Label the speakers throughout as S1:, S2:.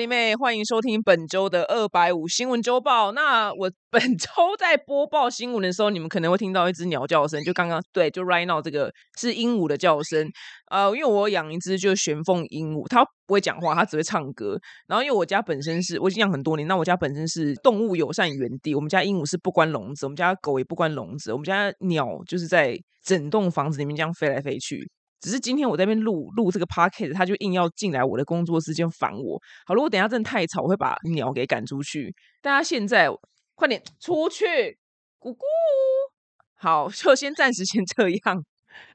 S1: 弟妹，欢迎收听本周的二百五新闻周报。那我 本周在播报新闻的时候，你们可能会听到一只鸟叫声，就刚刚对，就 right now 这个是鹦鹉的叫声。呃，因为我养一只就是玄凤鹦鹉，它不会讲话，它只会唱歌。然后因为我家本身是我已经养很多年，那我家本身是动物友善园地，我们家鹦鹉是不关笼子，我们家狗也不关笼子，我们家鸟就是在整栋房子里面这样飞来飞去。只是今天我在那边录录这个 podcast，他就硬要进来我的工作时间烦我。好，如果等下真的太吵，我会把鸟给赶出去。大家现在快点出去，咕咕。好，就先暂时先这样。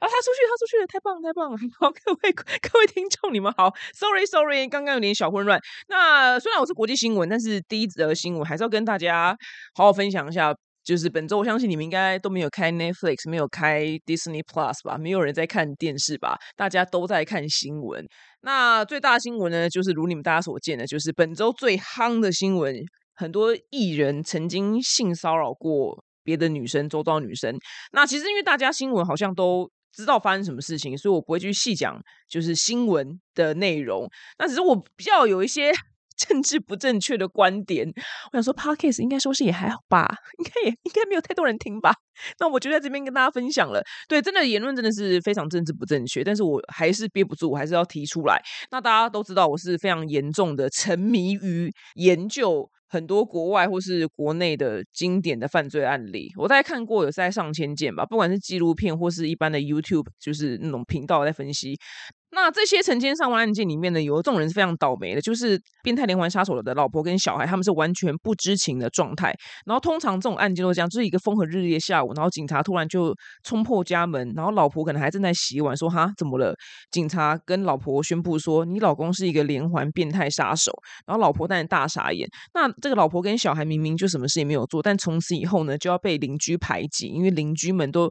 S1: 啊，他出去，他出去了，太棒太棒了！好，各位各位听众，你们好。Sorry Sorry，刚刚有点小混乱。那虽然我是国际新闻，但是第一则新闻还是要跟大家好好分享一下。就是本周，我相信你们应该都没有开 Netflix，没有开 Disney Plus 吧？没有人在看电视吧？大家都在看新闻。那最大的新闻呢，就是如你们大家所见的，就是本周最夯的新闻，很多艺人曾经性骚扰过别的女生，周遭女生。那其实因为大家新闻好像都知道发生什么事情，所以我不会去细讲就是新闻的内容。那只是我比较有一些。政治不正确的观点，我想说，Podcast 应该说是也还好吧，应该也应该没有太多人听吧。那我就在这边跟大家分享了。对，真的言论真的是非常政治不正确，但是我还是憋不住，我还是要提出来。那大家都知道，我是非常严重的沉迷于研究很多国外或是国内的经典的犯罪案例。我大概看过有在上千件吧，不管是纪录片或是一般的 YouTube，就是那种频道在分析。那这些成千上万案件里面呢，有一种人是非常倒霉的，就是变态连环杀手的老婆跟小孩，他们是完全不知情的状态。然后通常这种案件都这样，就是一个风和日丽的下午，然后警察突然就冲破家门，然后老婆可能还正在洗碗，说哈怎么了？警察跟老婆宣布说，你老公是一个连环变态杀手。然后老婆当然大傻眼。那这个老婆跟小孩明明就什么事也没有做，但从此以后呢，就要被邻居排挤，因为邻居们都。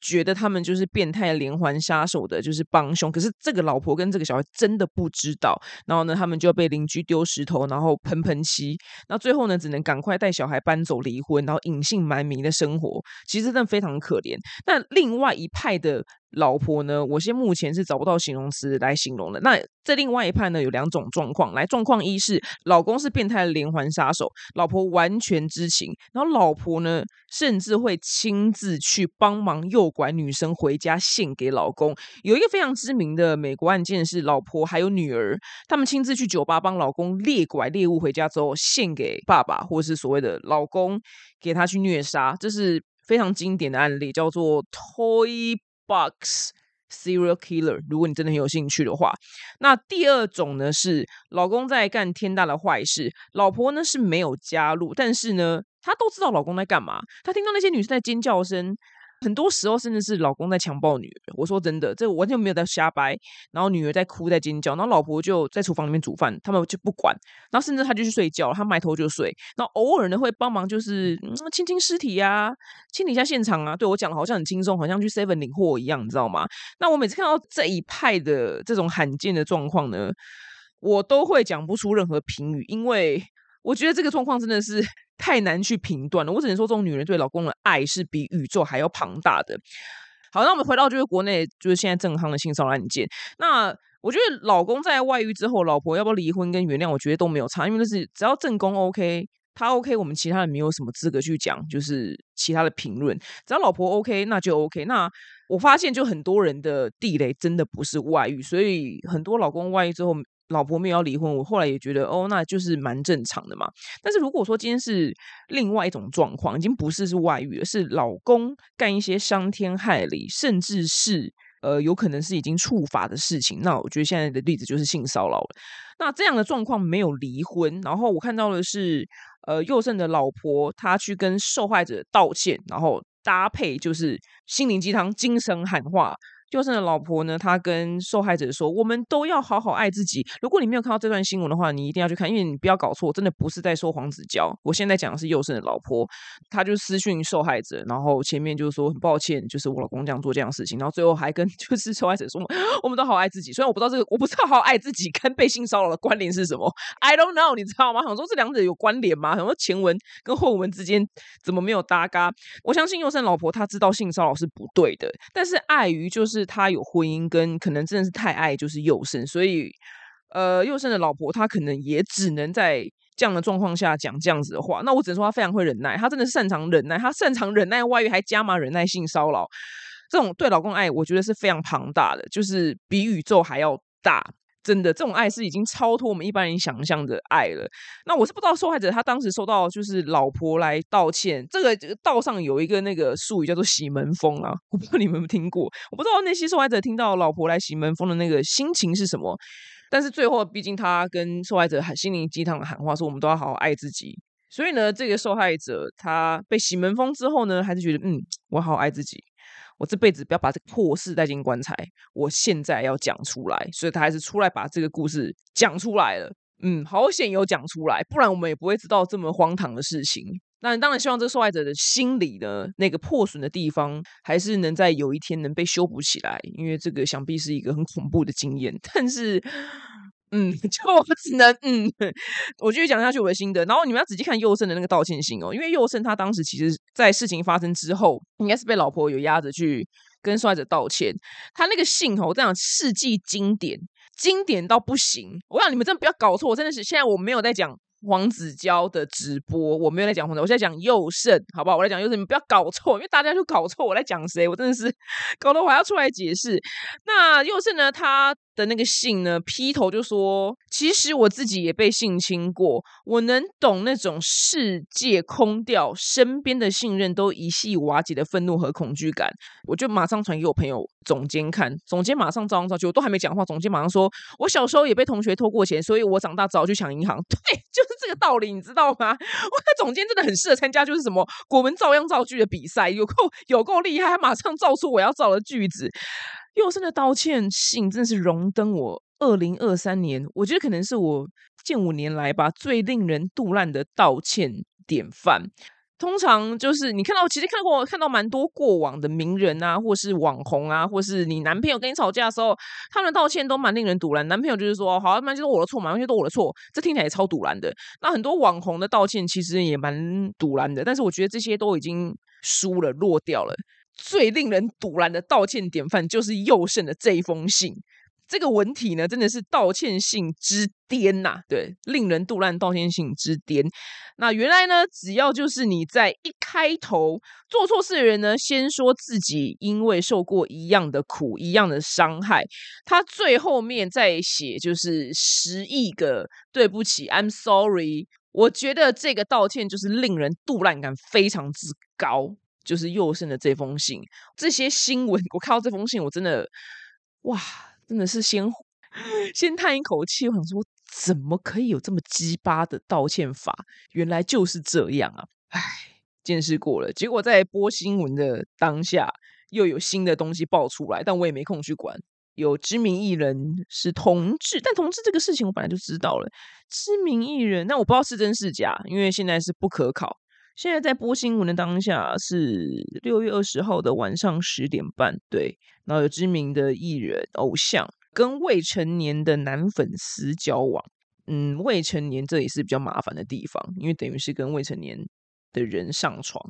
S1: 觉得他们就是变态连环杀手的，就是帮凶。可是这个老婆跟这个小孩真的不知道，然后呢，他们就被邻居丢石头，然后喷喷漆。那最后呢，只能赶快带小孩搬走离婚，然后隐姓埋名的生活。其实真的非常可怜。那另外一派的。老婆呢？我现目前是找不到形容词来形容的。那这另外一派呢，有两种状况。来，状况一是老公是变态的连环杀手，老婆完全知情，然后老婆呢，甚至会亲自去帮忙诱拐女生回家献给老公。有一个非常知名的美国案件是，老婆还有女儿，他们亲自去酒吧帮老公猎拐猎物回家之后献给爸爸，或是所谓的老公给他去虐杀，这是非常经典的案例，叫做 Toy。Box serial killer，如果你真的很有兴趣的话，那第二种呢是老公在干天大的坏事，老婆呢是没有加入，但是呢，她都知道老公在干嘛，她听到那些女生在尖叫声。很多时候，甚至是老公在强暴女儿。我说真的，这完全没有在瞎掰。然后女儿在哭，在尖叫，然后老婆就在厨房里面煮饭，他们就不管。然后甚至他就去睡觉，他埋头就睡。然后偶尔呢会帮忙，就是清清尸体呀，清理一下现场啊。对我讲的好像很轻松，好像去 Seven 领货一样，你知道吗？那我每次看到这一派的这种罕见的状况呢，我都会讲不出任何评语，因为我觉得这个状况真的是。太难去评断了，我只能说这种女人对老公的爱是比宇宙还要庞大的。好，那我们回到就是国内就是现在正夯的性骚扰案件。那我觉得老公在外遇之后，老婆要不要离婚跟原谅，我觉得都没有差，因为那是只要正宫 OK，他 OK，我们其他人没有什么资格去讲，就是其他的评论。只要老婆 OK，那就 OK。那我发现就很多人的地雷真的不是外遇，所以很多老公外遇之后。老婆没有要离婚，我后来也觉得哦，那就是蛮正常的嘛。但是如果说今天是另外一种状况，已经不是是外遇了，是老公干一些伤天害理，甚至是呃有可能是已经触法的事情，那我觉得现在的例子就是性骚扰了。那这样的状况没有离婚，然后我看到的是呃佑胜的老婆她去跟受害者道歉，然后搭配就是心灵鸡汤、精神喊话。佑胜的老婆呢，她跟受害者说：“我们都要好好爱自己。如果你没有看到这段新闻的话，你一定要去看，因为你不要搞错，真的不是在说黄子佼。我现在讲的是佑胜的老婆，她就私讯受害者，然后前面就是说很抱歉，就是我老公这样做这样事情，然后最后还跟 就是受害者说，我们都好爱自己。虽然我不知道这个，我不知道好爱自己跟被性骚扰的关联是什么，I don't know，你知道吗？想说这两者有关联吗？想说前文跟后文之间怎么没有搭嘎？我相信佑胜老婆她知道性骚扰是不对的，但是碍于就是。他有婚姻，跟可能真的是太爱就是幼生，所以呃，佑胜的老婆她可能也只能在这样的状况下讲这样子的话。那我只能说她非常会忍耐，她真的是擅长忍耐，她擅长忍耐外遇，还加码忍耐性骚扰。这种对老公爱，我觉得是非常庞大的，就是比宇宙还要大。真的，这种爱是已经超脱我们一般人想象的爱了。那我是不知道受害者他当时收到就是老婆来道歉，这个道上有一个那个术语叫做洗门风啊，我不知道你们有没有听过。我不知道那些受害者听到老婆来洗门风的那个心情是什么。但是最后，毕竟他跟受害者喊心灵鸡汤的喊话，说我们都要好好爱自己。所以呢，这个受害者他被洗门风之后呢，还是觉得嗯，我好好爱自己。我这辈子不要把这个破事带进棺材，我现在要讲出来，所以他还是出来把这个故事讲出来了。嗯，好险有讲出来，不然我们也不会知道这么荒唐的事情。那当然希望这个受害者的心理呢，那个破损的地方，还是能在有一天能被修补起来，因为这个想必是一个很恐怖的经验。但是。嗯，就我只能嗯，我继续讲下去我的心得。然后你们要仔细看佑胜的那个道歉信哦，因为佑胜他当时其实在事情发生之后，应该是被老婆有压着去跟受害者道歉。他那个信哦，这样世纪经典，经典到不行。我想你们真的不要搞错，我真的是现在我没有在讲。黄子佼的直播，我没有在讲黄子，我在讲佑胜，好不好？我在讲佑胜，你们不要搞错，因为大家就搞错我在讲谁，我真的是 搞得我还要出来解释。那佑胜呢？他的那个信呢？劈头就说，其实我自己也被性侵过，我能懂那种世界空掉，身边的信任都一系瓦解的愤怒和恐惧感。我就马上传给我朋友总监看，总监马上照张照去，我都还没讲话，总监马上说，我小时候也被同学偷过钱，所以我长大只好去抢银行。对，就。是这个道理，你知道吗？我的总监真的很适合参加，就是什么国文照样造句的比赛，有够有够厉害，马上造出我要造的句子。佑生的道歉信真的是荣登我二零二三年，我觉得可能是我近五年来吧最令人杜烂的道歉典范。通常就是你看到，其实看过看到蛮多过往的名人啊，或是网红啊，或是你男朋友跟你吵架的时候，他们的道歉都蛮令人堵然。男朋友就是说，好，那就是我的错嘛，完全都我的错，这听起来也超堵然的。那很多网红的道歉其实也蛮堵然的，但是我觉得这些都已经输了，落掉了。最令人堵然的道歉典范就是佑胜的这一封信。这个文体呢，真的是道歉信之巅呐！对，令人杜烂道歉信之巅。那原来呢，只要就是你在一开头做错事的人呢，先说自己因为受过一样的苦、一样的伤害，他最后面再写就是十亿个对不起，I'm sorry。我觉得这个道歉就是令人杜烂感非常之高，就是佑胜的这封信，这些新闻，我看到这封信，我真的哇！真的是先先叹一口气，我想说，怎么可以有这么鸡巴的道歉法？原来就是这样啊！唉，见识过了。结果在播新闻的当下，又有新的东西爆出来，但我也没空去管。有知名艺人是同志，但同志这个事情我本来就知道了。知名艺人，那我不知道是真是假，因为现在是不可考。现在在播新闻的当下是六月二十号的晚上十点半，对，然后有知名的艺人偶像跟未成年的男粉丝交往，嗯，未成年这也是比较麻烦的地方，因为等于是跟未成年的人上床。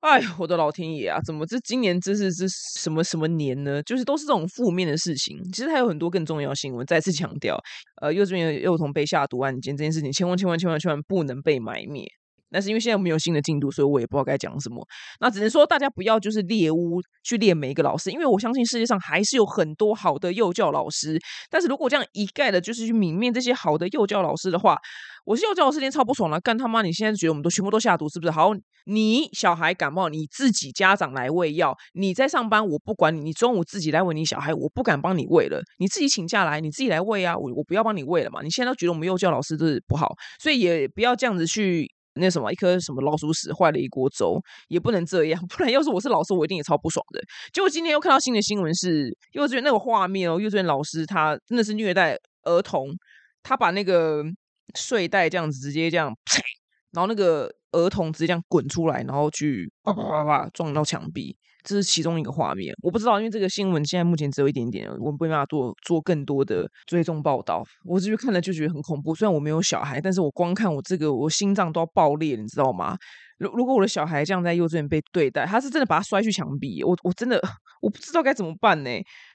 S1: 哎，我的老天爷啊，怎么这今年这是这什么什么年呢？就是都是这种负面的事情。其实还有很多更重要新闻，再次强调，呃，幼稚园幼童被下毒案件这件事情，千万千万千万千万不能被埋灭。那是因为现在没有新的进度，所以我也不知道该讲什么。那只能说大家不要就是猎巫去猎每一个老师，因为我相信世界上还是有很多好的幼教老师。但是如果这样一概的，就是去泯灭这些好的幼教老师的话，我是幼教老师，天超不爽了。干他妈！你现在觉得我们都全部都下毒是不是？好，你小孩感冒，你自己家长来喂药。你在上班，我不管你。你中午自己来喂你小孩，我不敢帮你喂了。你自己请假来，你自己来喂啊！我我不要帮你喂了嘛。你现在都觉得我们幼教老师就是不好，所以也不要这样子去。那什么，一颗什么老鼠屎坏了一锅粥，也不能这样，不然要是我是老师，我一定也超不爽的。结果今天又看到新的新闻，是幼稚园那个画面哦，幼稚园老师他真的是虐待儿童，他把那个睡袋这样子直接这样，然后那个儿童直接这样滚出来，然后去啪啪啪啪撞到墙壁。这是其中一个画面，我不知道，因为这个新闻现在目前只有一点点，我们没办法做做更多的追踪报道。我这边看了就觉得很恐怖，虽然我没有小孩，但是我光看我这个，我心脏都要爆裂，你知道吗？如如果我的小孩这样在幼稚园被对待，他是真的把他摔去墙壁，我我真的 我不知道该怎么办呢。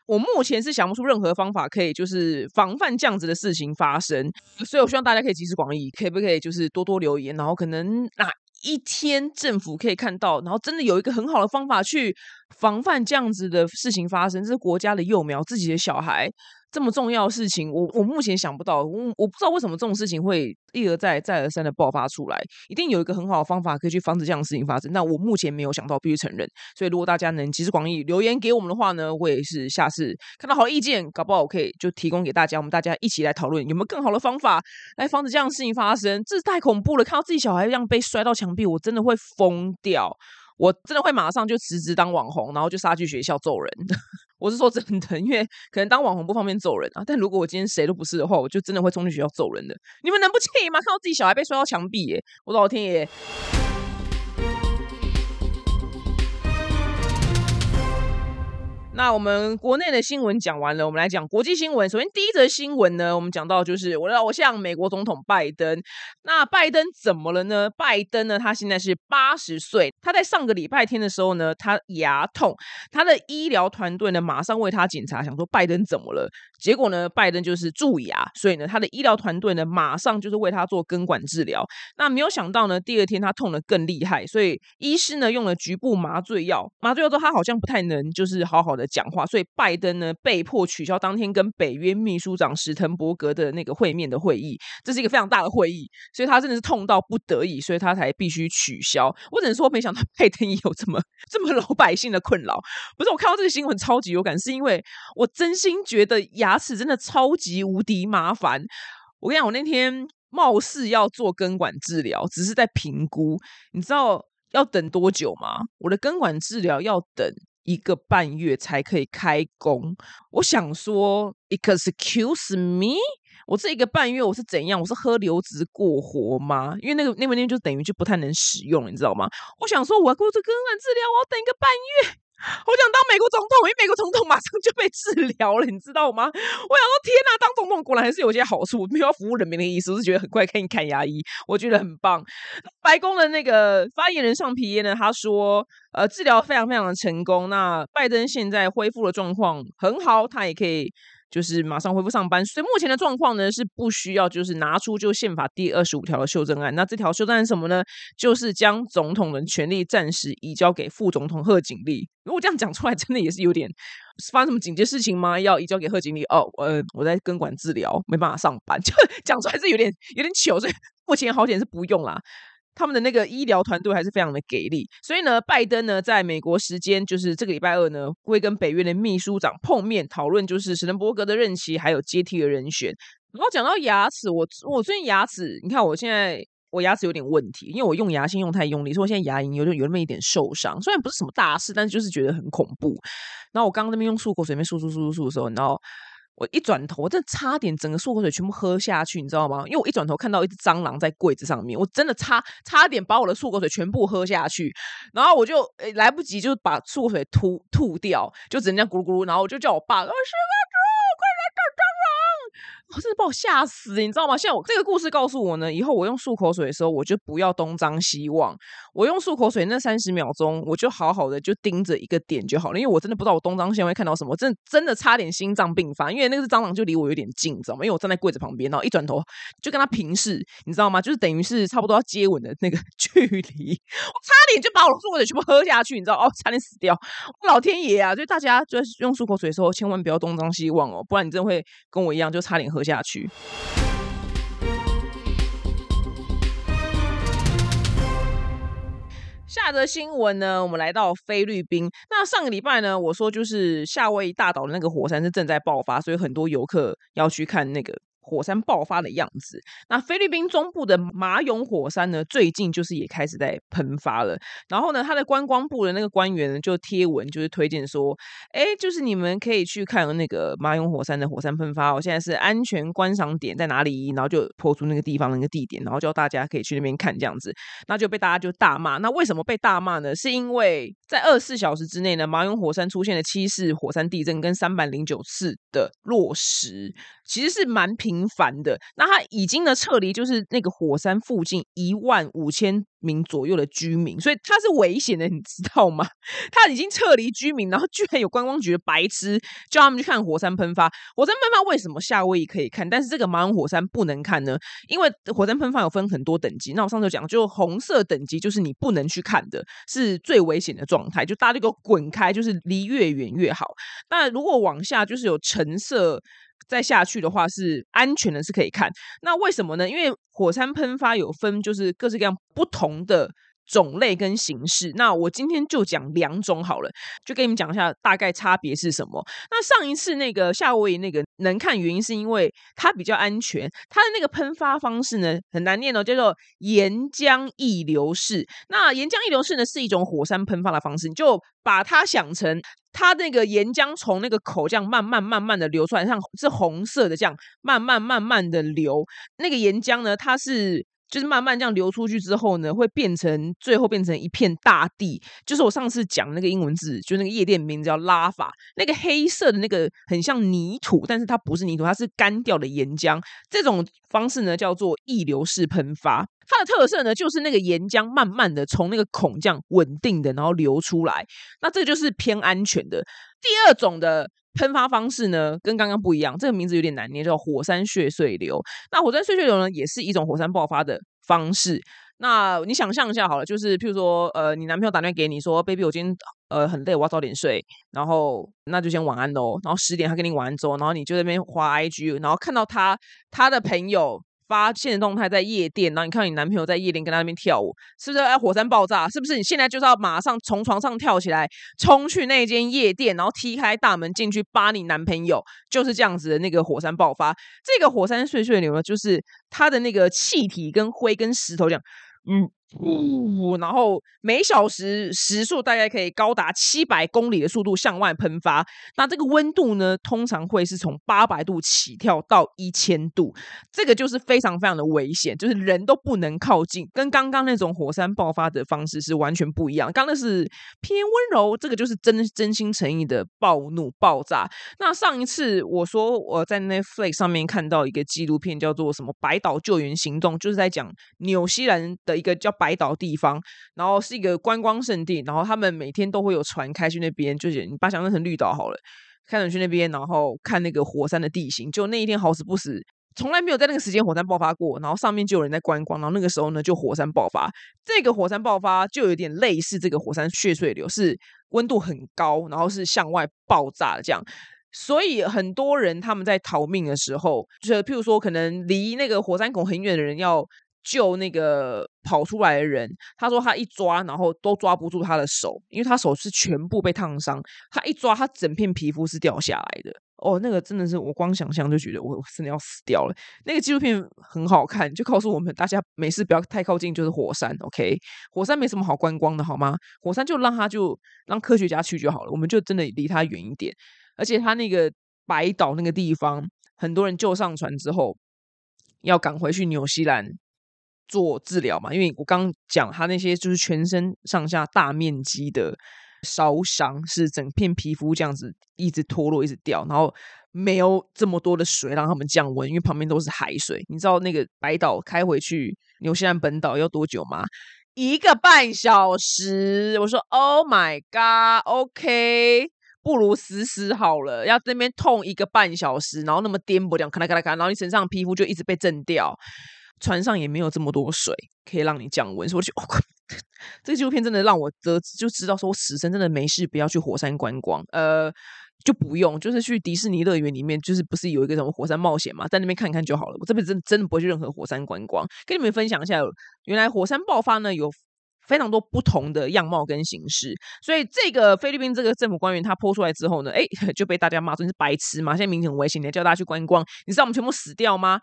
S1: 我目前是想不出任何方法可以就是防范这样子的事情发生，所以我希望大家可以集思广益，可不可以就是多多留言，然后可能哪一天政府可以看到，然后真的有一个很好的方法去防范这样子的事情发生，这是国家的幼苗，自己的小孩。这么重要的事情，我我目前想不到，我我不知道为什么这种事情会一而再再而三的爆发出来，一定有一个很好的方法可以去防止这样的事情发生。那我目前没有想到，必须承认。所以如果大家能集思广益留言给我们的话呢，我也是下次看到好意见，搞不好我可以就提供给大家，我们大家一起来讨论有没有更好的方法来防止这样的事情发生。这太恐怖了，看到自己小孩这样被摔到墙壁，我真的会疯掉。我真的会马上就辞职当网红，然后就杀去学校揍人。我是说真的，因为可能当网红不方便揍人啊。但如果我今天谁都不是的话，我就真的会冲去学校揍人的。你们能不气吗？看到自己小孩被摔到墙壁，耶！我老天爷！那我们国内的新闻讲完了，我们来讲国际新闻。首先，第一则新闻呢，我们讲到就是我的偶像美国总统拜登。那拜登怎么了呢？拜登呢，他现在是八十岁。他在上个礼拜天的时候呢，他牙痛，他的医疗团队呢马上为他检查，想说拜登怎么了？结果呢，拜登就是蛀牙，所以呢，他的医疗团队呢马上就是为他做根管治疗。那没有想到呢，第二天他痛的更厉害，所以医师呢用了局部麻醉药，麻醉药之后他好像不太能就是好好的。讲话，所以拜登呢被迫取消当天跟北约秘书长史滕伯格的那个会面的会议，这是一个非常大的会议，所以他真的是痛到不得已，所以他才必须取消。我只能说，没想到拜登也有这么这么老百姓的困扰。不是我看到这个新闻超级有感，是因为我真心觉得牙齿真的超级无敌麻烦。我跟你讲，我那天貌似要做根管治疗，只是在评估，你知道要等多久吗？我的根管治疗要等。一个半月才可以开工，我想说，excuse me，我这一个半月我是怎样？我是喝流质过活吗？因为那个那边就等于就不太能使用，你知道吗？我想说，我要过这根管治疗，我要等一个半月。我想当美国总统，因为美国总统马上就被治疗了，你知道吗？我想说，天哪，当总统果然还是有些好处，没有要服务人民的意思，我是觉得很快可以看牙医，我觉得很棒。白宫的那个发言人上皮耶呢，他说，呃，治疗非常非常的成功。那拜登现在恢复的状况很好，他也可以。就是马上恢复上班，所以目前的状况呢是不需要，就是拿出就宪法第二十五条的修正案。那这条修正案什么呢？就是将总统的权力暂时移交给副总统贺锦丽。如果这样讲出来，真的也是有点发生什么紧急事情吗？要移交给贺锦丽？哦，呃，我在根管治疗，没办法上班，就讲出来是有点有点糗。所以目前好点是不用啦。他们的那个医疗团队还是非常的给力，所以呢，拜登呢，在美国时间就是这个礼拜二呢，会跟北约的秘书长碰面讨论，就是史滕伯格的任期还有接替的人选。然后讲到牙齿，我我最近牙齿，你看我现在我牙齿有点问题，因为我用牙线用太用力，所以我现在牙龈有有那么一点受伤。虽然不是什么大事，但是就是觉得很恐怖。然后我刚刚那边用漱口水，面漱漱漱漱漱的时候，然后。我一转头，我真的差点整个漱口水全部喝下去，你知道吗？因为我一转头看到一只蟑螂在柜子上面，我真的差差点把我的漱口水全部喝下去，然后我就来不及就把漱口水吐吐掉，就只能这样咕噜咕噜，然后我就叫我爸，师傅。真的把我吓死，你知道吗？现在我这个故事告诉我呢，以后我用漱口水的时候，我就不要东张西望。我用漱口水那三十秒钟，我就好好的就盯着一个点就好了。因为我真的不知道我东张西望会看到什么，真的真的差点心脏病发。因为那个蟑螂就离我有点近，你知道吗？因为我站在柜子旁边，然后一转头就跟他平视，你知道吗？就是等于是差不多要接吻的那个 距离，我差点就把我漱口水全部喝下去，你知道哦，差点死掉！老天爷啊！就大家就用漱口水的时候，千万不要东张西望哦，不然你真的会跟我一样，就差点喝。下去。下则新闻呢，我们来到菲律宾。那上个礼拜呢，我说就是夏威夷大岛的那个火山是正在爆发，所以很多游客要去看那个。火山爆发的样子。那菲律宾中部的马永火山呢，最近就是也开始在喷发了。然后呢，他的观光部的那个官员呢，就贴文就是推荐说，哎，就是你们可以去看那个马永火山的火山喷发。我现在是安全观赏点在哪里？然后就抛出那个地方那个地点，然后叫大家可以去那边看这样子。那就被大家就大骂。那为什么被大骂呢？是因为在二十四小时之内呢，马永火山出现了七次火山地震跟三百零九次的落石，其实是蛮平。频繁的。那它已经呢撤离，就是那个火山附近一万五千名左右的居民，所以它是危险的，你知道吗？它已经撤离居民，然后居然有观光局的白痴叫他们去看火山喷发。火山喷发为什么夏威夷可以看，但是这个马恩火山不能看呢？因为火山喷发有分很多等级。那我上次讲，就红色等级就是你不能去看的，是最危险的状态，就大家就给我滚开，就是离越远越好。那如果往下就是有橙色再下去的话，是安全的，是可以看。那为什么呢？因为火山喷发有分，就是各式各样不同的。种类跟形式，那我今天就讲两种好了，就跟你们讲一下大概差别是什么。那上一次那个夏威夷那个能看原因是因为它比较安全，它的那个喷发方式呢很难念哦，叫做岩浆溢流式。那岩浆溢流式呢是一种火山喷发的方式，你就把它想成它那个岩浆从那个口这样慢慢慢慢的流出来，像是红色的这样慢慢慢慢的流。那个岩浆呢，它是。就是慢慢这样流出去之后呢，会变成最后变成一片大地。就是我上次讲那个英文字，就那个夜店名字叫拉法，那个黑色的那个很像泥土，但是它不是泥土，它是干掉的岩浆。这种方式呢叫做溢流式喷发，它的特色呢就是那个岩浆慢慢的从那个孔这样稳定的然后流出来，那这就是偏安全的。第二种的。喷发方式呢，跟刚刚不一样。这个名字有点难念，叫火山血碎流。那火山血碎流呢，也是一种火山爆发的方式。那你想象一下好了，就是譬如说，呃，你男朋友打电话给你说，baby，我今天呃很累，我要早点睡。然后那就先晚安喽。然后十点他跟你晚安之后，然后你就在那边滑 IG，然后看到他他的朋友。发现动态在夜店，然后你看你男朋友在夜店跟他那边跳舞，是不是要火山爆炸？是不是你现在就是要马上从床上跳起来，冲去那间夜店，然后踢开大门进去扒你男朋友？就是这样子的那个火山爆发。这个火山碎碎流呢，就是它的那个气体跟灰跟石头这样，嗯。呜，然后每小时时速大概可以高达七百公里的速度向外喷发。那这个温度呢，通常会是从八百度起跳到一千度，这个就是非常非常的危险，就是人都不能靠近。跟刚刚那种火山爆发的方式是完全不一样。刚那是偏温柔，这个就是真真心诚意的暴怒爆炸。那上一次我说我在 Netflix 上面看到一个纪录片，叫做什么《白岛救援行动》，就是在讲纽西兰的一个叫。白岛地方，然后是一个观光胜地，然后他们每天都会有船开去那边，就是你把想象成绿岛好了，开船去那边，然后看那个火山的地形。就那一天好死不死，从来没有在那个时间火山爆发过，然后上面就有人在观光，然后那个时候呢就火山爆发。这个火山爆发就有点类似这个火山血水流，是温度很高，然后是向外爆炸的这样。所以很多人他们在逃命的时候，就是譬如说可能离那个火山口很远的人要。救那个跑出来的人，他说他一抓，然后都抓不住他的手，因为他手是全部被烫伤。他一抓，他整片皮肤是掉下来的。哦，那个真的是我光想象就觉得我真的要死掉了。那个纪录片很好看，就告诉我们大家没事不要太靠近，就是火山。OK，火山没什么好观光的，好吗？火山就让他就让科学家去就好了，我们就真的离他远一点。而且他那个白岛那个地方，很多人救上船之后，要赶回去纽西兰。做治疗嘛，因为我刚讲他那些就是全身上下大面积的烧伤，是整片皮肤这样子一直脱落，一直掉，然后没有这么多的水让他们降温，因为旁边都是海水。你知道那个白岛开回去纽西兰本岛要多久吗？一个半小时。我说 Oh my God，OK，不如死死好了，要那边痛一个半小时，然后那么颠簸这样咔啦咔啦咔，然后你身上皮肤就一直被震掉。船上也没有这么多水可以让你降温，所以我就哦，这个纪录片真的让我得就知道说，死神真的没事不要去火山观光，呃，就不用，就是去迪士尼乐园里面，就是不是有一个什么火山冒险嘛，在那边看看就好了。我这辈子真的不会去任何火山观光。跟你们分享一下，原来火山爆发呢有非常多不同的样貌跟形式，所以这个菲律宾这个政府官员他泼出来之后呢，哎，就被大家骂说你是白痴嘛，现在明显很危险，你还叫大家去观光，你知道我们全部死掉吗？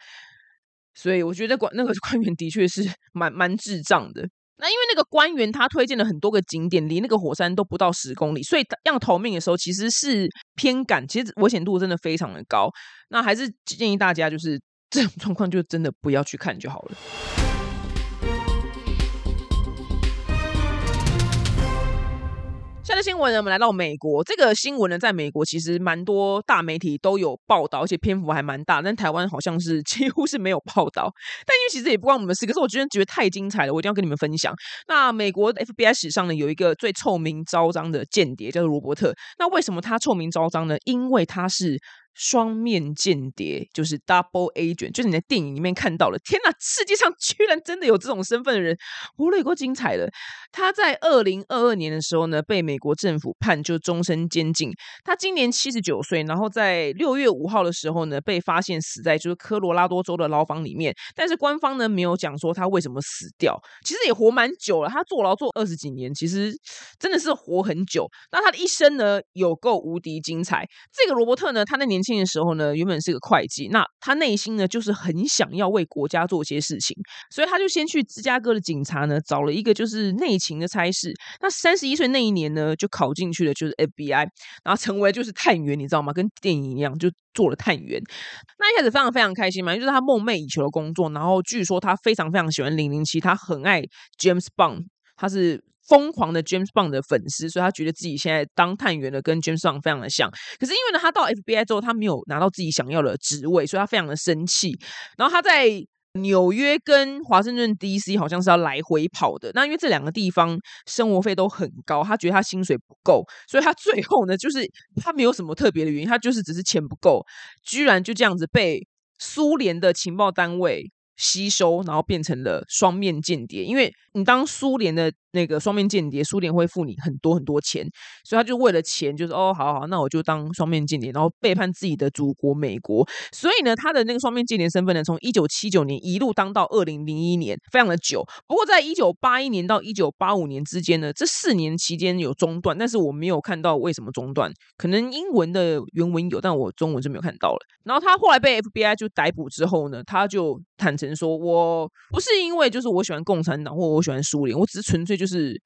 S1: 所以我觉得官那个 官员的确是蛮蛮智障的。那因为那个官员他推荐了很多个景点，离那个火山都不到十公里，所以要逃命的时候其实是偏赶，其实危险度真的非常的高。那还是建议大家就是这种状况就真的不要去看就好了。今天的新闻呢，我们来到美国。这个新闻呢，在美国其实蛮多大媒体都有报道，而且篇幅还蛮大。但台湾好像是 几乎是没有报道。但因为其实也不关我们的事，可是我今天觉得太精彩了，我一定要跟你们分享。那美国 FBI 史上呢，有一个最臭名昭彰的间谍，叫做罗伯特。那为什么他臭名昭彰呢？因为他是。双面间谍就是 double agent，就是你在电影里面看到了。天哪，世界上 居然真的有这种身份的人，无论够精彩的。他在二零二二年的时候呢，被美国政府判就终身监禁。他今年七十九岁，然后在六月五号的时候呢，被发现死在就是科罗拉多州的牢房里面。但是官方呢没有讲说他为什么死掉。其实也活蛮久了，他坐牢坐二十几年，其实真的是活很久。那他的一生呢，有够无敌精彩。这个罗伯特呢，他那年。年轻的时候呢，原本是个会计，那他内心呢就是很想要为国家做些事情，所以他就先去芝加哥的警察呢找了一个就是内勤的差事。那三十一岁那一年呢，就考进去了，就是 FBI，然后成为就是探员，你知道吗？跟电影一样，就做了探员。那一开始非常非常开心嘛，就是他梦寐以求的工作。然后据说他非常非常喜欢零零七，他很爱 James Bond，他是。疯狂的 James Bond 的粉丝，所以他觉得自己现在当探员的跟 James Bond 非常的像。可是因为呢，他到 FBI 之后，他没有拿到自己想要的职位，所以他非常的生气。然后他在纽约跟华盛顿 DC 好像是要来回跑的。那因为这两个地方生活费都很高，他觉得他薪水不够，所以他最后呢，就是他没有什么特别的原因，他就是只是钱不够，居然就这样子被苏联的情报单位吸收，然后变成了双面间谍。因为你当苏联的。那个双面间谍，苏联会付你很多很多钱，所以他就为了钱，就是哦，好好，那我就当双面间谍，然后背叛自己的祖国美国。所以呢，他的那个双面间谍身份呢，从一九七九年一路当到二零零一年，非常的久。不过，在一九八一年到一九八五年之间呢，这四年期间有中断，但是我没有看到为什么中断，可能英文的原文有，但我中文就没有看到了。然后他后来被 FBI 就逮捕之后呢，他就坦诚说，我不是因为就是我喜欢共产党或我喜欢苏联，我只是纯粹。就是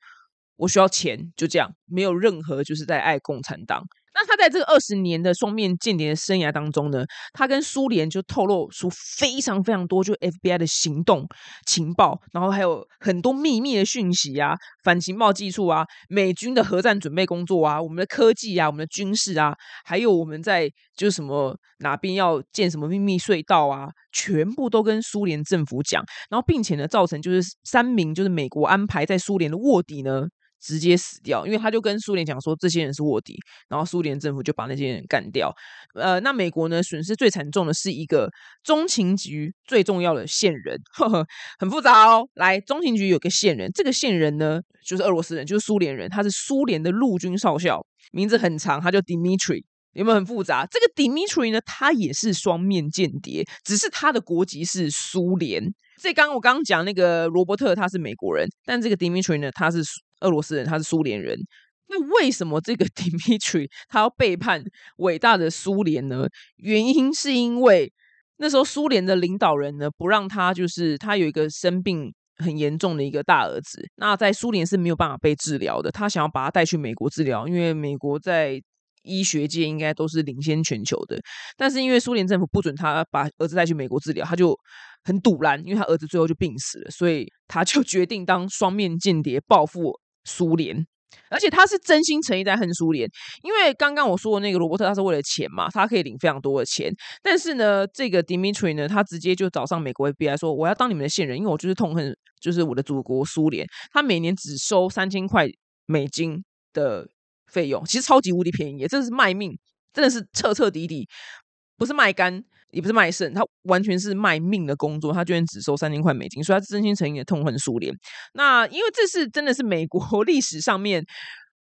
S1: 我需要钱，就这样，没有任何就是在爱共产党。那他在这个二十年的双面间谍的生涯当中呢，他跟苏联就透露出非常非常多，就 FBI 的行动情报，然后还有很多秘密的讯息啊，反情报技术啊，美军的核战准备工作啊，我们的科技啊，我们的军事啊，还有我们在就是什么哪边要建什么秘密隧道啊，全部都跟苏联政府讲，然后并且呢，造成就是三名就是美国安排在苏联的卧底呢。直接死掉，因为他就跟苏联讲说这些人是卧底，然后苏联政府就把那些人干掉。呃，那美国呢损失最惨重的是一个中情局最重要的线人，呵呵，很复杂哦。来，中情局有个线人，这个线人呢就是俄罗斯人，就是苏联人，他是苏联的陆军少校，名字很长，他叫 Dmitry，有没有很复杂？这个 Dmitry 呢，他也是双面间谍，只是他的国籍是苏联。这刚我刚刚讲那个罗伯特他是美国人，但这个 Dmitry 呢，他是。俄罗斯人，他是苏联人。那为什么这个 Dmitry 他要背叛伟大的苏联呢？原因是因为那时候苏联的领导人呢，不让他就是他有一个生病很严重的一个大儿子，那在苏联是没有办法被治疗的。他想要把他带去美国治疗，因为美国在医学界应该都是领先全球的。但是因为苏联政府不准他把儿子带去美国治疗，他就。很堵然，因为他儿子最后就病死了，所以他就 决定当双面间谍报复苏联，而且他是真心诚意在恨苏联。因为刚刚我说的那个罗伯特，他是为了钱嘛，他可以领非常多的钱。但是呢，这个 Dmitry 呢，他直接就找上美国 FBI 说：“我要当你们的线人，因为我就是痛恨，就是我的祖国苏联。他每年只收三千块美金的费用，其实超级无敌便宜，真的是卖命，真的是彻彻底底，不是卖干。”也不是卖肾，他完全是卖命的工作。他居然只收三千块美金，所以他真心诚意的痛恨苏联。那因为这是真的是美国 历史上面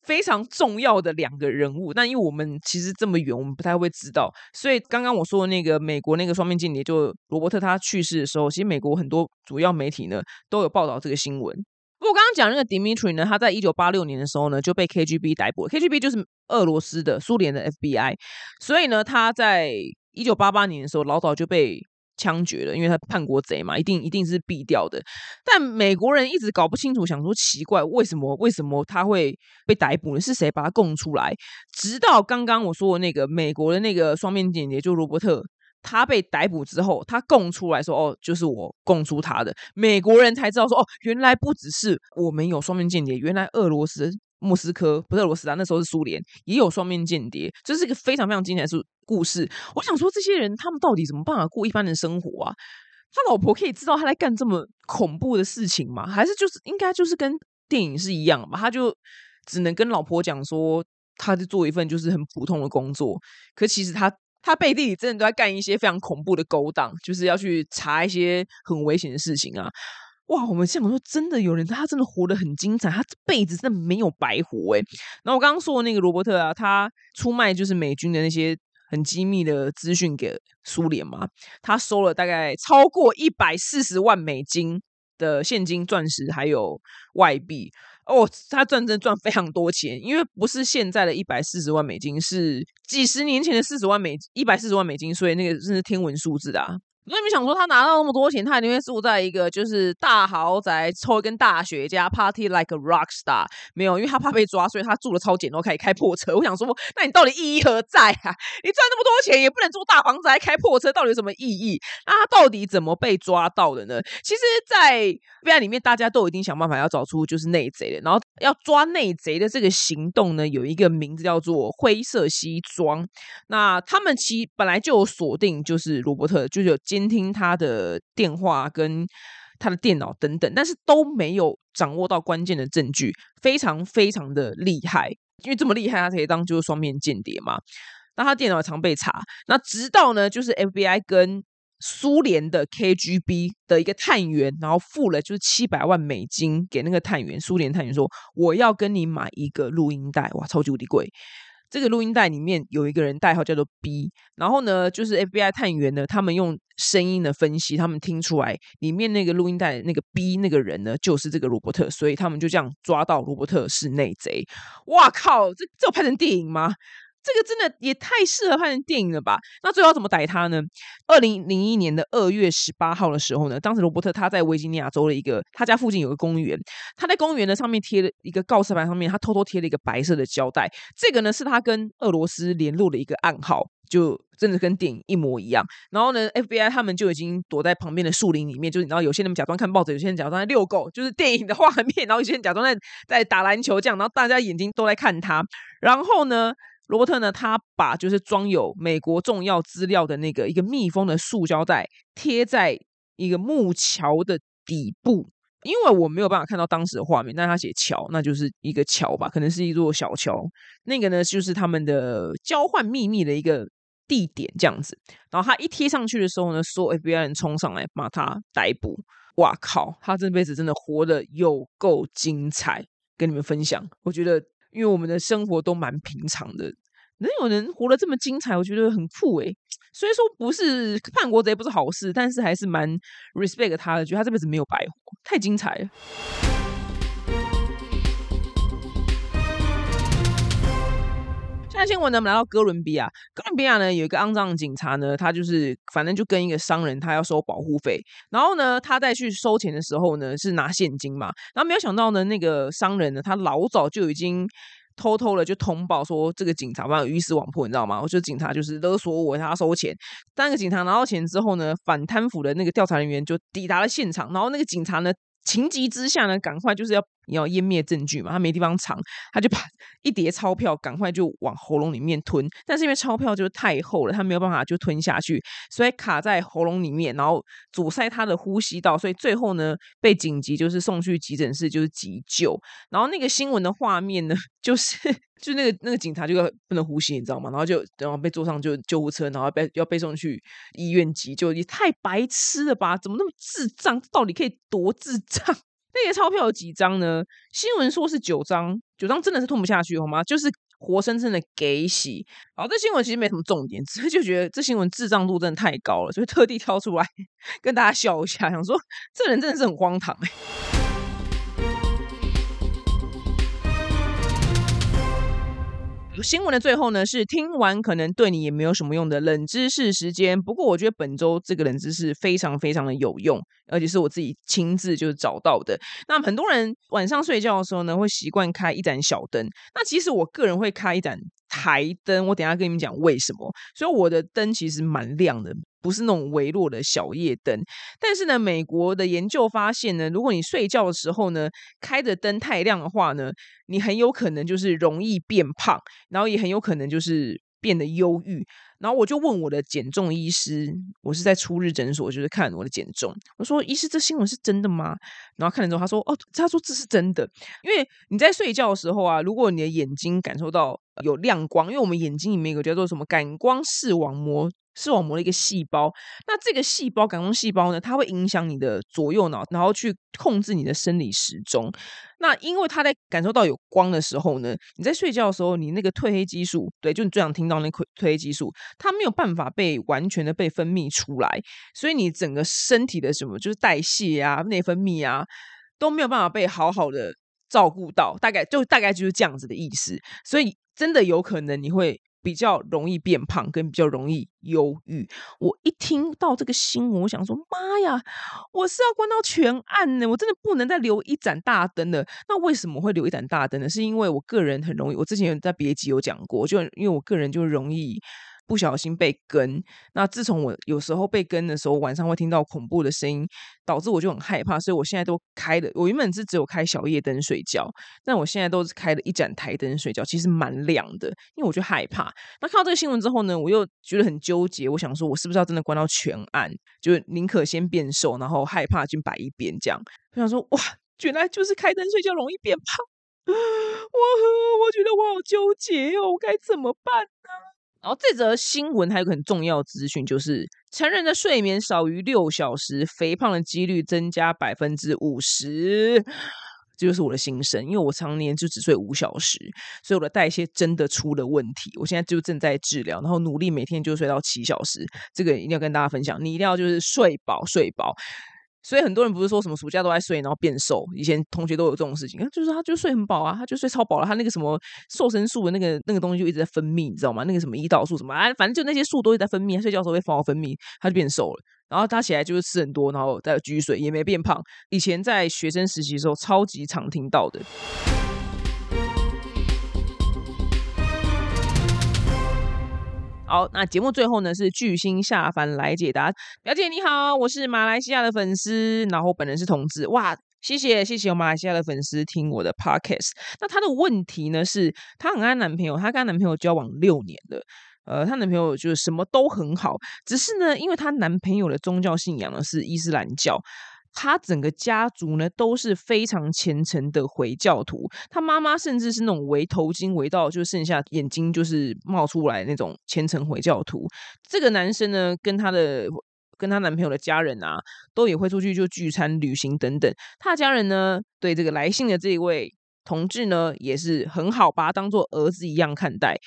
S1: 非常重要的两个人物。那因为我们其实这么远，我们不太会知道。所以刚刚我说的那个美国那个双面间谍，就罗伯特他去世的时候，其实美国很多主要媒体呢都有报道这个新闻。不过刚刚讲那个 Dmitry 呢，他在一九八六年的时候呢就被 KGB 逮捕，KGB 就是俄罗斯的苏联的 FBI，所以呢他在。一九八八年的时候，老早就被枪决了，因为他叛国贼嘛，一定一定是毙掉的。但美国人一直搞不清楚，想说奇怪，为什么为什么他会被逮捕呢？是谁把他供出来？直到刚刚我说的那个美国的那个双面间谍，就罗伯特，他被逮捕之后，他供出来说：“哦，就是我供出他的。”美国人才知道说：“哦，原来不只是我们有双面间谍，原来俄罗斯。”莫斯科不是俄罗斯啊，那时候是苏联，也有双面间谍，这是一个非常非常精彩的故事。我想说，这些人他们到底怎么办法过一般的生活啊？他老婆可以知道他在干这么恐怖的事情吗？还是就是应该就是跟电影是一样嘛？他就只能跟老婆讲说，他在做一份就是很普通的工作，可其实他他背地里真的都在干一些非常恐怖的勾当，就是要去查一些很危险的事情啊！哇，我们现在说真的有人他真的活得很精彩，他这辈子真的没有白活哎。然后我刚刚说的那个罗伯特啊，他出卖就是美军的那些。很机密的资讯给苏联嘛？他收了大概超过一百四十万美金的现金、钻石还有外币哦，他赚真赚非常多钱，因为不是现在的一百四十万美金，是几十年前的四十万美一百四十万美金，所以那个真是天文数字啊的。那你想说他拿到那么多钱，他宁愿住在一个就是大豪宅，抽一根大雪茄，party like a rock star？没有，因为他怕被抓，所以他住的超简陋，开始开破车。我想说，那你到底意义何在啊？你赚那么多钱，也不能住大房子，还开破车，到底有什么意义？那他到底怎么被抓到的呢？其实，在 VR 里面，大家都已经想办法要找出就是内贼了。然后要抓内贼的这个行动呢，有一个名字叫做“灰色西装”。那他们其本来就有锁定，就是罗伯特，就有。监听他的电话跟他的电脑等等，但是都没有掌握到关键的证据，非常非常的厉害。因为这么厉害，他可以当就是双面间谍嘛。那他电脑常被查，那直到呢，就是 FBI 跟苏联的 KGB 的一个探员，然后付了就是七百万美金给那个探员，苏联探员说我要跟你买一个录音带，哇，超级无敌贵。这个录音带里面有一个人代号叫做 B，然后呢，就是 FBI 探员呢，他们用声音的分析，他们听出来里面那个录音带那个 B 那个人呢，就是这个罗伯特，所以他们就这样抓到罗伯特是内贼。哇靠，这这有拍成电影吗？这个真的也太适合拍成电影了吧？那最后怎么逮他呢？二零零一年的二月十八号的时候呢，当时罗伯特他在维吉尼亚州的一个他家附近有个公园，他在公园的上面贴了一个告示牌，上面他偷偷贴了一个白色的胶带，这个呢是他跟俄罗斯联络的一个暗号，就真的跟电影一模一样。然后呢，FBI 他们就已经躲在旁边的树林里面，就是你知道有些人假装看报纸，有些人假装在遛狗，就是电影的画面。然后有些人假装在在打篮球这样，然后大家眼睛都在看他。然后呢？罗伯特呢？他把就是装有美国重要资料的那个一个密封的塑胶袋贴在一个木桥的底部，因为我没有办法看到当时的画面，但他写桥，那就是一个桥吧，可能是一座小桥。那个呢，就是他们的交换秘密的一个地点，这样子。然后他一贴上去的时候呢，所有 FBI 人冲上来把他逮捕。哇靠！他这辈子真的活得有够精彩，跟你们分享。我觉得。因为我们的生活都蛮平常的，能有人活得这么精彩，我觉得很酷诶。虽然说不是叛国贼不是好事，但是还是蛮 respect 他的，觉得他这辈子没有白活，太精彩了。现在新闻呢，我们来到哥伦比亚。哥伦比亚呢，有一个肮脏的警察呢，他就是反正就跟一个商人，他要收保护费。然后呢，他在去收钱的时候呢，是拿现金嘛。然后没有想到呢，那个商人呢，他老早就已经偷偷的就通报说，这个警察把鱼死网破，你知道吗？我觉得警察就是勒索我，他收钱。但那个警察拿到钱之后呢，反贪腐的那个调查人员就抵达了现场，然后那个警察呢。情急之下呢，赶快就是要你要湮灭证据嘛，他没地方藏，他就把 一叠钞票赶快就往喉咙里面吞，但是因为钞票就是太厚了，他没有办法就吞下去，所以卡在喉咙里面，然后阻塞他的呼吸道，所以最后呢被紧急就是送去急诊室就是急救，然后那个新闻的画面呢 就是。就那个那个警察就要不能呼吸，你知道吗？然后就然后被坐上就救护车，然后被要被送去医院急救，也太白痴了吧？怎么那么智障？到底可以多智障？那些钞票有几张呢？新闻说是九张，九张真的是吞不下去好吗？就是活生生的给洗。好，这新闻其实没什么重点，只是就觉得这新闻智障度真的太高了，所以特地挑出来 跟大家笑一下，想说这人真的是很荒唐哎。新闻的最后呢，是听完可能对你也没有什么用的冷知识时间。不过我觉得本周这个冷知识非常非常的有用，而且是我自己亲自就是找到的。那很多人晚上睡觉的时候呢，会习惯开一盏小灯。那其实我个人会开一盏。台灯，我等下跟你们讲为什么。所以我的灯其实蛮亮的，不是那种微弱的小夜灯。但是呢，美国的研究发现呢，如果你睡觉的时候呢，开着灯太亮的话呢，你很有可能就是容易变胖，然后也很有可能就是变得忧郁。然后我就问我的减重医师，我是在初日诊所，就是看我的减重。我说：“医师，这新闻是真的吗？”然后看了之后，他说：“哦，他说这是真的，因为你在睡觉的时候啊，如果你的眼睛感受到有亮光，因为我们眼睛里面有个叫做什么感光视网膜。”视网膜的一个细胞，那这个细胞感光细胞呢，它会影响你的左右脑，然后去控制你的生理时钟。那因为它在感受到有光的时候呢，你在睡觉的时候，你那个褪黑激素，对，就你最想听到那褪褪黑激素，它没有办法被完全的被分泌出来，所以你整个身体的什么就是代谢啊、内分泌啊都没有办法被好好的照顾到，大概就大概就是这样子的意思。所以真的有可能你会。比较容易变胖，跟比较容易忧郁。我一听到这个新闻，我想说：妈呀，我是要关到全暗呢！我真的不能再留一盏大灯了。那为什么会留一盏大灯呢？是因为我个人很容易，我之前有在别集有讲过，就因为我个人就容易。不小心被跟，那自从我有时候被跟的时候，晚上会听到恐怖的声音，导致我就很害怕，所以我现在都开的。我原本是只有开小夜灯睡觉，但我现在都是开了一盏台灯睡觉，其实蛮亮的，因为我就害怕。那看到这个新闻之后呢，我又觉得很纠结，我想说，我是不是要真的关到全暗，就宁可先变瘦，然后害怕就摆一边这样。我想说，哇，原来就是开灯睡觉容易变胖，我我觉得我好纠结哦，我该怎么办呢？然后这则新闻还有个很重要资讯，就是成人的睡眠少于六小时，肥胖的几率增加百分之五十。这就是我的心声，因为我常年就只睡五小时，所以我的代谢真的出了问题。我现在就正在治疗，然后努力每天就睡到七小时。这个一定要跟大家分享，你一定要就是睡饱睡饱。所以很多人不是说什么暑假都在睡，然后变瘦。以前同学都有这种事情，就是他就睡很饱啊，他就睡超饱了。他那个什么瘦身素的那个那个东西就一直在分泌，你知道吗？那个什么胰岛素什么啊，反正就那些素都一直在分泌。他睡觉的时候会疯狂分泌，他就变瘦了。然后他起来就是吃很多，然后再继续睡，也没变胖。以前在学生实习的时候，超级常听到的。好，那节目最后呢是巨星下凡来解答。表姐你好，我是马来西亚的粉丝，然后本人是同志。哇，谢谢谢谢马来西亚的粉丝听我的 podcast。那她的问题呢是，她很爱男朋友，她跟她男朋友交往六年了，呃，她男朋友就是什么都很好，只是呢，因为她男朋友的宗教信仰呢是伊斯兰教。他整个家族呢都是非常虔诚的回教徒，他妈妈甚至是那种围头巾围到就剩下眼睛就是冒出来那种虔诚回教徒。这个男生呢跟他的跟他男朋友的家人啊，都也会出去就聚餐、旅行等等。他家人呢对这个来信的这一位同志呢也是很好，把他当做儿子一样看待。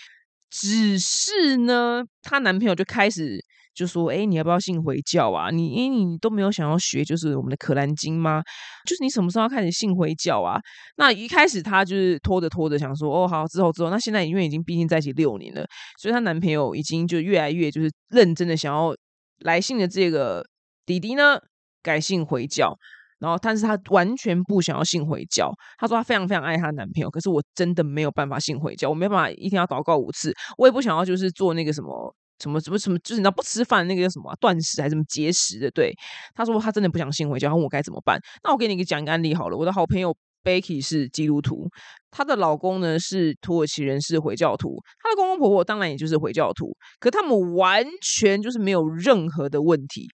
S1: 只是呢，她男朋友就开始。就说：“哎，你要不要信回教啊？你因为你都没有想要学，就是我们的可兰经吗？就是你什么时候要开始信回教啊？那一开始她就是拖着拖着，想说哦好，之后之后，那现在因为已经毕竟在一起六年了，所以她男朋友已经就越来越就是认真的想要来信的这个弟弟呢改信回教，然后但是她完全不想要信回教。她说她非常非常爱她男朋友，可是我真的没有办法信回教，我没办法一天要祷告五次，我也不想要就是做那个什么。”什么什么什么，就是你知道不吃饭那个叫什么断食还是什么节食的？对，他说他真的不想信回教，问我该怎么办？那我给你一个讲一个案例好了。我的好朋友 Becky 是基督徒，她的老公呢是土耳其人，是回教徒。她的公公婆婆当然也就是回教徒，可他们完全就是没有任何的问题。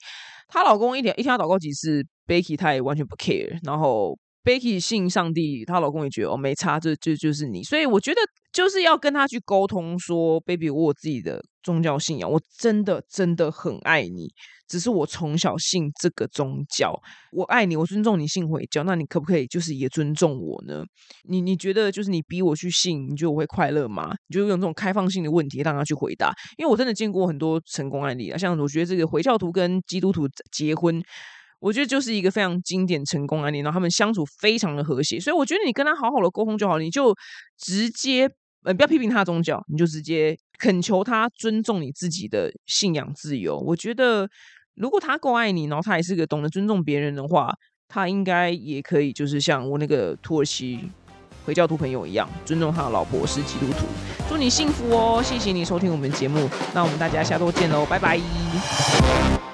S1: 她老公一天一天要祷告几次，Becky 她也完全不 care。然后 Becky 信上帝，她老公也觉得哦没差，这这就是你。所以我觉得就是要跟她去沟通，说 Baby 我有自己的。宗教信仰，我真的真的很爱你。只是我从小信这个宗教，我爱你，我尊重你信回教，那你可不可以就是也尊重我呢？你你觉得就是你逼我去信，你觉得我会快乐吗？你就用这种开放性的问题让他去回答。因为我真的见过很多成功案例啊，像我觉得这个回教徒跟基督徒结婚，我觉得就是一个非常经典成功案例，然后他们相处非常的和谐。所以我觉得你跟他好好的沟通就好，你就直接。呃，不要批评他的宗教，你就直接恳求他尊重你自己的信仰自由。我觉得，如果他够爱你，然后他也是个懂得尊重别人的话，他应该也可以，就是像我那个土耳其回教徒朋友一样，尊重他的老婆是基督徒。祝你幸福哦！谢谢你收听我们节目，那我们大家下周见喽，拜拜。